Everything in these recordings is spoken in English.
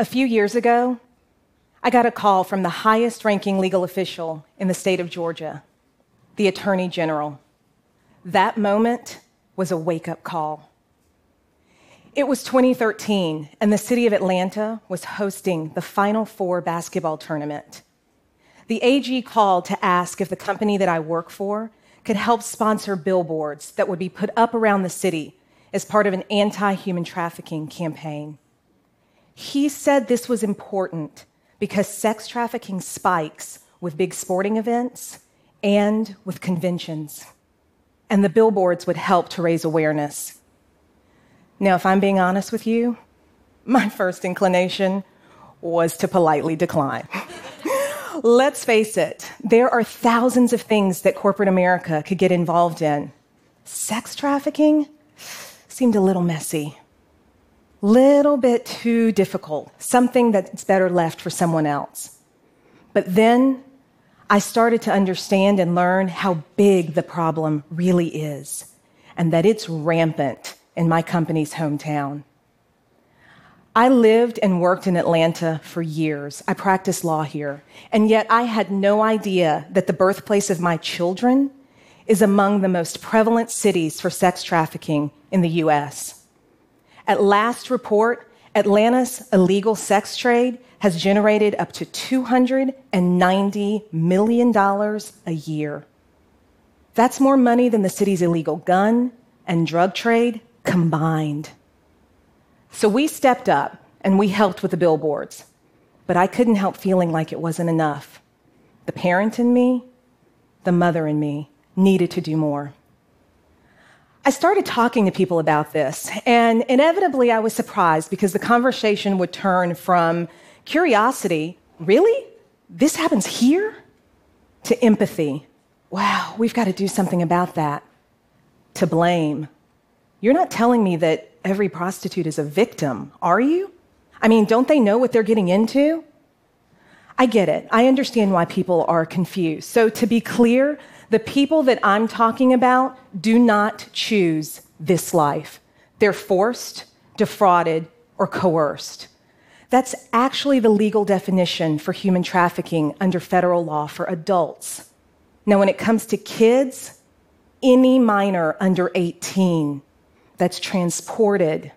A few years ago, I got a call from the highest ranking legal official in the state of Georgia, the Attorney General. That moment was a wake up call. It was 2013, and the city of Atlanta was hosting the Final Four basketball tournament. The AG called to ask if the company that I work for could help sponsor billboards that would be put up around the city as part of an anti human trafficking campaign. He said this was important because sex trafficking spikes with big sporting events and with conventions. And the billboards would help to raise awareness. Now, if I'm being honest with you, my first inclination was to politely decline. Let's face it, there are thousands of things that corporate America could get involved in. Sex trafficking seemed a little messy little bit too difficult, something that's better left for someone else. But then I started to understand and learn how big the problem really is, and that it's rampant in my company's hometown. I lived and worked in Atlanta for years. I practiced law here, and yet I had no idea that the birthplace of my children is among the most prevalent cities for sex trafficking in the US. At last report, Atlanta's illegal sex trade has generated up to $290 million a year. That's more money than the city's illegal gun and drug trade combined. So we stepped up and we helped with the billboards. But I couldn't help feeling like it wasn't enough. The parent in me, the mother in me, needed to do more. I started talking to people about this, and inevitably I was surprised because the conversation would turn from curiosity, really? This happens here? To empathy. Wow, we've got to do something about that. To blame. You're not telling me that every prostitute is a victim, are you? I mean, don't they know what they're getting into? I get it. I understand why people are confused. So, to be clear, the people that I'm talking about do not choose this life. They're forced, defrauded, or coerced. That's actually the legal definition for human trafficking under federal law for adults. Now, when it comes to kids, any minor under 18 that's transported,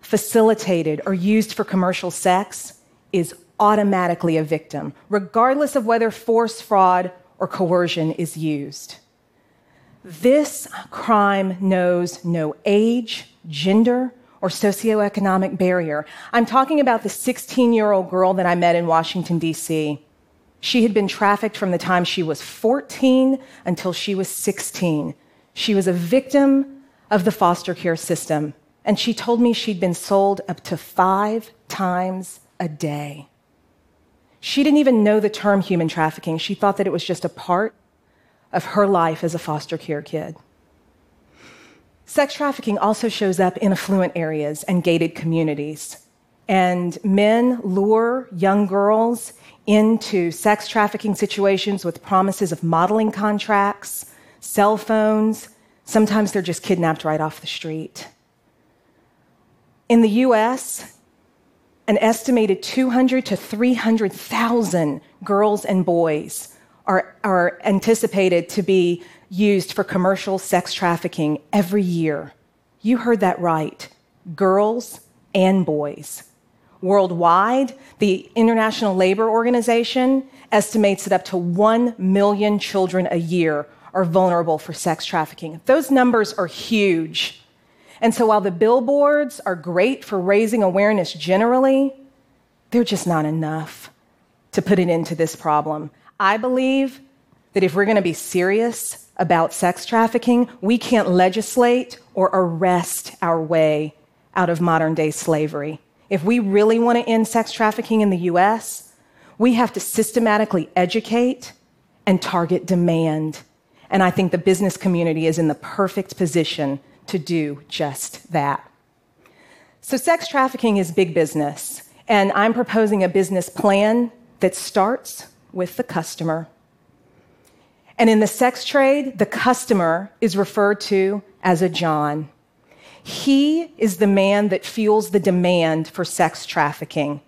facilitated, or used for commercial sex is automatically a victim, regardless of whether force, fraud, or coercion is used. This crime knows no age, gender, or socioeconomic barrier. I'm talking about the 16 year old girl that I met in Washington, D.C. She had been trafficked from the time she was 14 until she was 16. She was a victim of the foster care system, and she told me she'd been sold up to five times a day. She didn't even know the term human trafficking. She thought that it was just a part of her life as a foster care kid. Sex trafficking also shows up in affluent areas and gated communities. And men lure young girls into sex trafficking situations with promises of modeling contracts, cell phones. Sometimes they're just kidnapped right off the street. In the US, an estimated 200 to 300,000 girls and boys are, are anticipated to be used for commercial sex trafficking every year. You heard that right girls and boys. Worldwide, the International Labor Organization estimates that up to 1 million children a year are vulnerable for sex trafficking. Those numbers are huge. And so while the billboards are great for raising awareness generally, they're just not enough to put it into this problem. I believe that if we're going to be serious about sex trafficking, we can't legislate or arrest our way out of modern day slavery. If we really want to end sex trafficking in the US, we have to systematically educate and target demand. And I think the business community is in the perfect position to do just that. So, sex trafficking is big business, and I'm proposing a business plan that starts with the customer. And in the sex trade, the customer is referred to as a John. He is the man that fuels the demand for sex trafficking.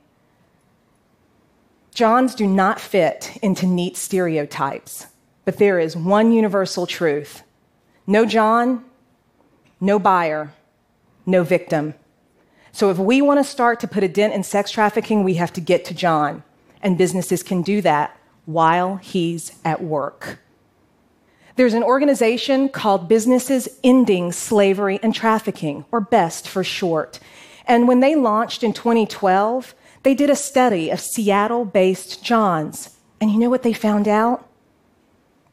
Johns do not fit into neat stereotypes, but there is one universal truth no John, no buyer, no victim. So if we want to start to put a dent in sex trafficking, we have to get to John. And businesses can do that while he's at work. There's an organization called Businesses Ending Slavery and Trafficking, or BEST for short. And when they launched in 2012, they did a study of Seattle based Johns. And you know what they found out?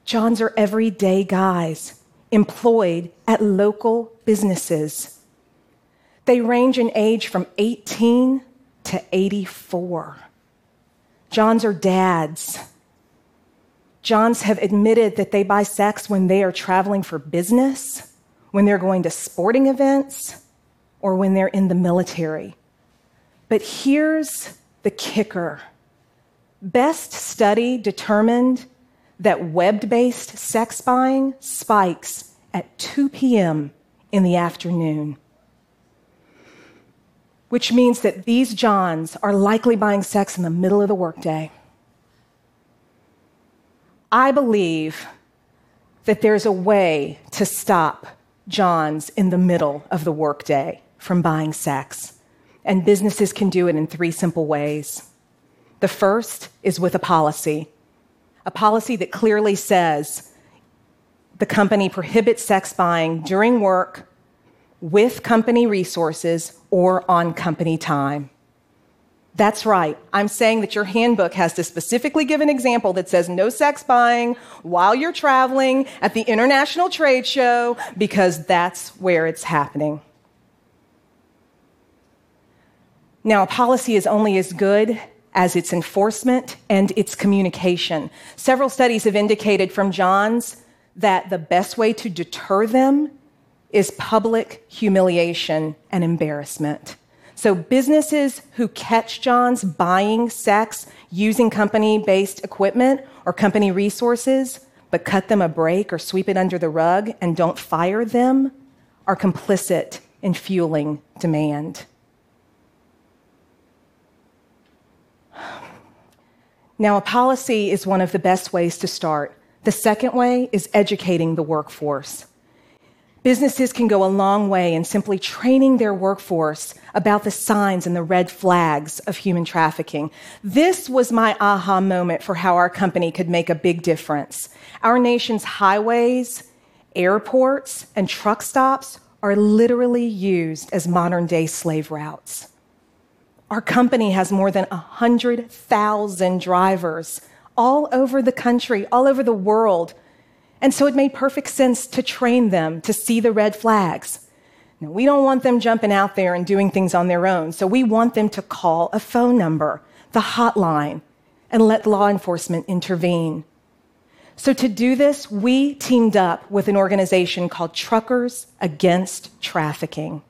Johns are everyday guys employed at local businesses. They range in age from 18 to 84. Johns are dads. Johns have admitted that they buy sex when they are traveling for business, when they're going to sporting events, or when they're in the military. But here's the kicker Best study determined that web based sex buying spikes at 2 p.m. in the afternoon. Which means that these Johns are likely buying sex in the middle of the workday. I believe that there's a way to stop Johns in the middle of the workday from buying sex. And businesses can do it in three simple ways. The first is with a policy, a policy that clearly says the company prohibits sex buying during work with company resources or on company time. That's right. I'm saying that your handbook has to specifically give an example that says no sex buying while you're traveling at the international trade show because that's where it's happening. Now, a policy is only as good as its enforcement and its communication. Several studies have indicated from Johns that the best way to deter them is public humiliation and embarrassment. So, businesses who catch Johns buying sex using company based equipment or company resources, but cut them a break or sweep it under the rug and don't fire them, are complicit in fueling demand. Now, a policy is one of the best ways to start. The second way is educating the workforce. Businesses can go a long way in simply training their workforce about the signs and the red flags of human trafficking. This was my aha moment for how our company could make a big difference. Our nation's highways, airports, and truck stops are literally used as modern day slave routes. Our company has more than 100,000 drivers all over the country, all over the world and so it made perfect sense to train them to see the red flags. Now, we don't want them jumping out there and doing things on their own, so we want them to call a phone number, the hotline, and let law enforcement intervene. So, to do this, we teamed up with an organization called Truckers Against Trafficking.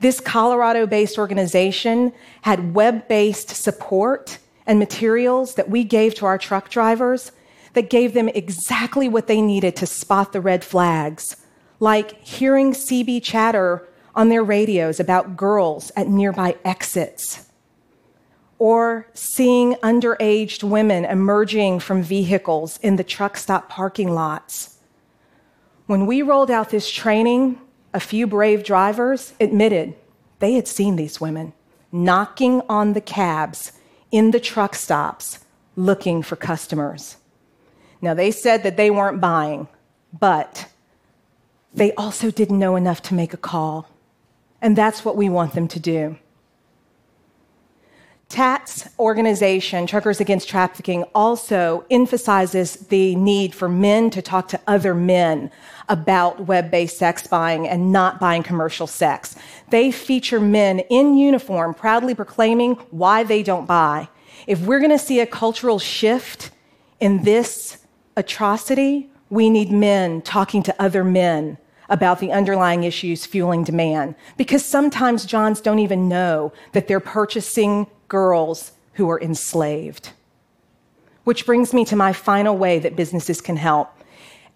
This Colorado based organization had web based support and materials that we gave to our truck drivers that gave them exactly what they needed to spot the red flags, like hearing CB chatter on their radios about girls at nearby exits, or seeing underaged women emerging from vehicles in the truck stop parking lots. When we rolled out this training, a few brave drivers admitted they had seen these women knocking on the cabs in the truck stops looking for customers. Now, they said that they weren't buying, but they also didn't know enough to make a call. And that's what we want them to do. TAT's organization, Truckers Against Trafficking, also emphasizes the need for men to talk to other men about web based sex buying and not buying commercial sex. They feature men in uniform proudly proclaiming why they don't buy. If we're going to see a cultural shift in this atrocity, we need men talking to other men about the underlying issues fueling demand. Because sometimes Johns don't even know that they're purchasing girls who are enslaved. Which brings me to my final way that businesses can help.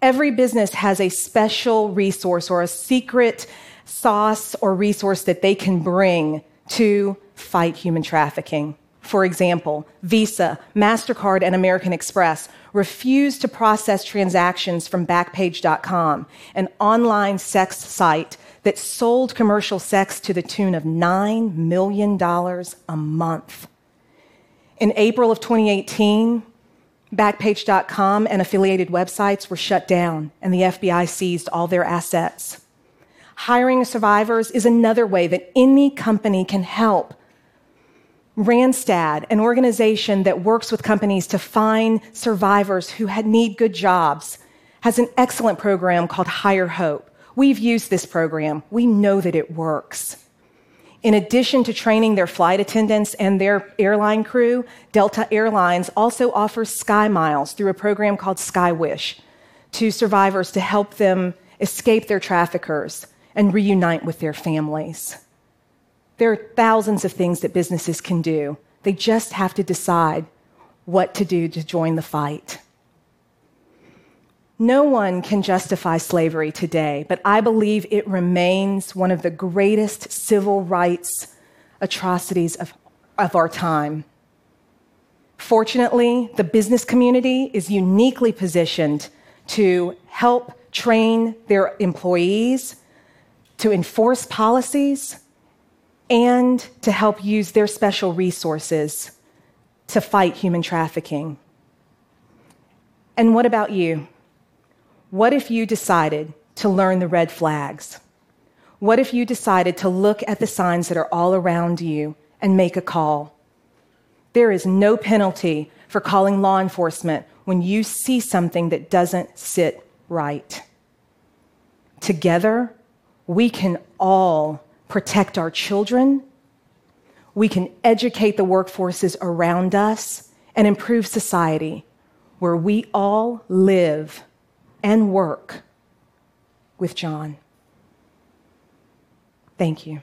Every business has a special resource or a secret sauce or resource that they can bring to fight human trafficking. For example, Visa, MasterCard, and American Express refused to process transactions from Backpage.com, an online sex site that sold commercial sex to the tune of $9 million a month. In April of 2018, Backpage.com and affiliated websites were shut down, and the FBI seized all their assets. Hiring survivors is another way that any company can help. Randstad, an organization that works with companies to find survivors who need good jobs, has an excellent program called Hire Hope. We've used this program. We know that it works. In addition to training their flight attendants and their airline crew, Delta Airlines also offers Sky Miles through a program called SkyWish to survivors to help them escape their traffickers and reunite with their families. There are thousands of things that businesses can do. They just have to decide what to do to join the fight. No one can justify slavery today, but I believe it remains one of the greatest civil rights atrocities of, of our time. Fortunately, the business community is uniquely positioned to help train their employees, to enforce policies, and to help use their special resources to fight human trafficking. And what about you? What if you decided to learn the red flags? What if you decided to look at the signs that are all around you and make a call? There is no penalty for calling law enforcement when you see something that doesn't sit right. Together, we can all protect our children, we can educate the workforces around us, and improve society where we all live and work with John. Thank you.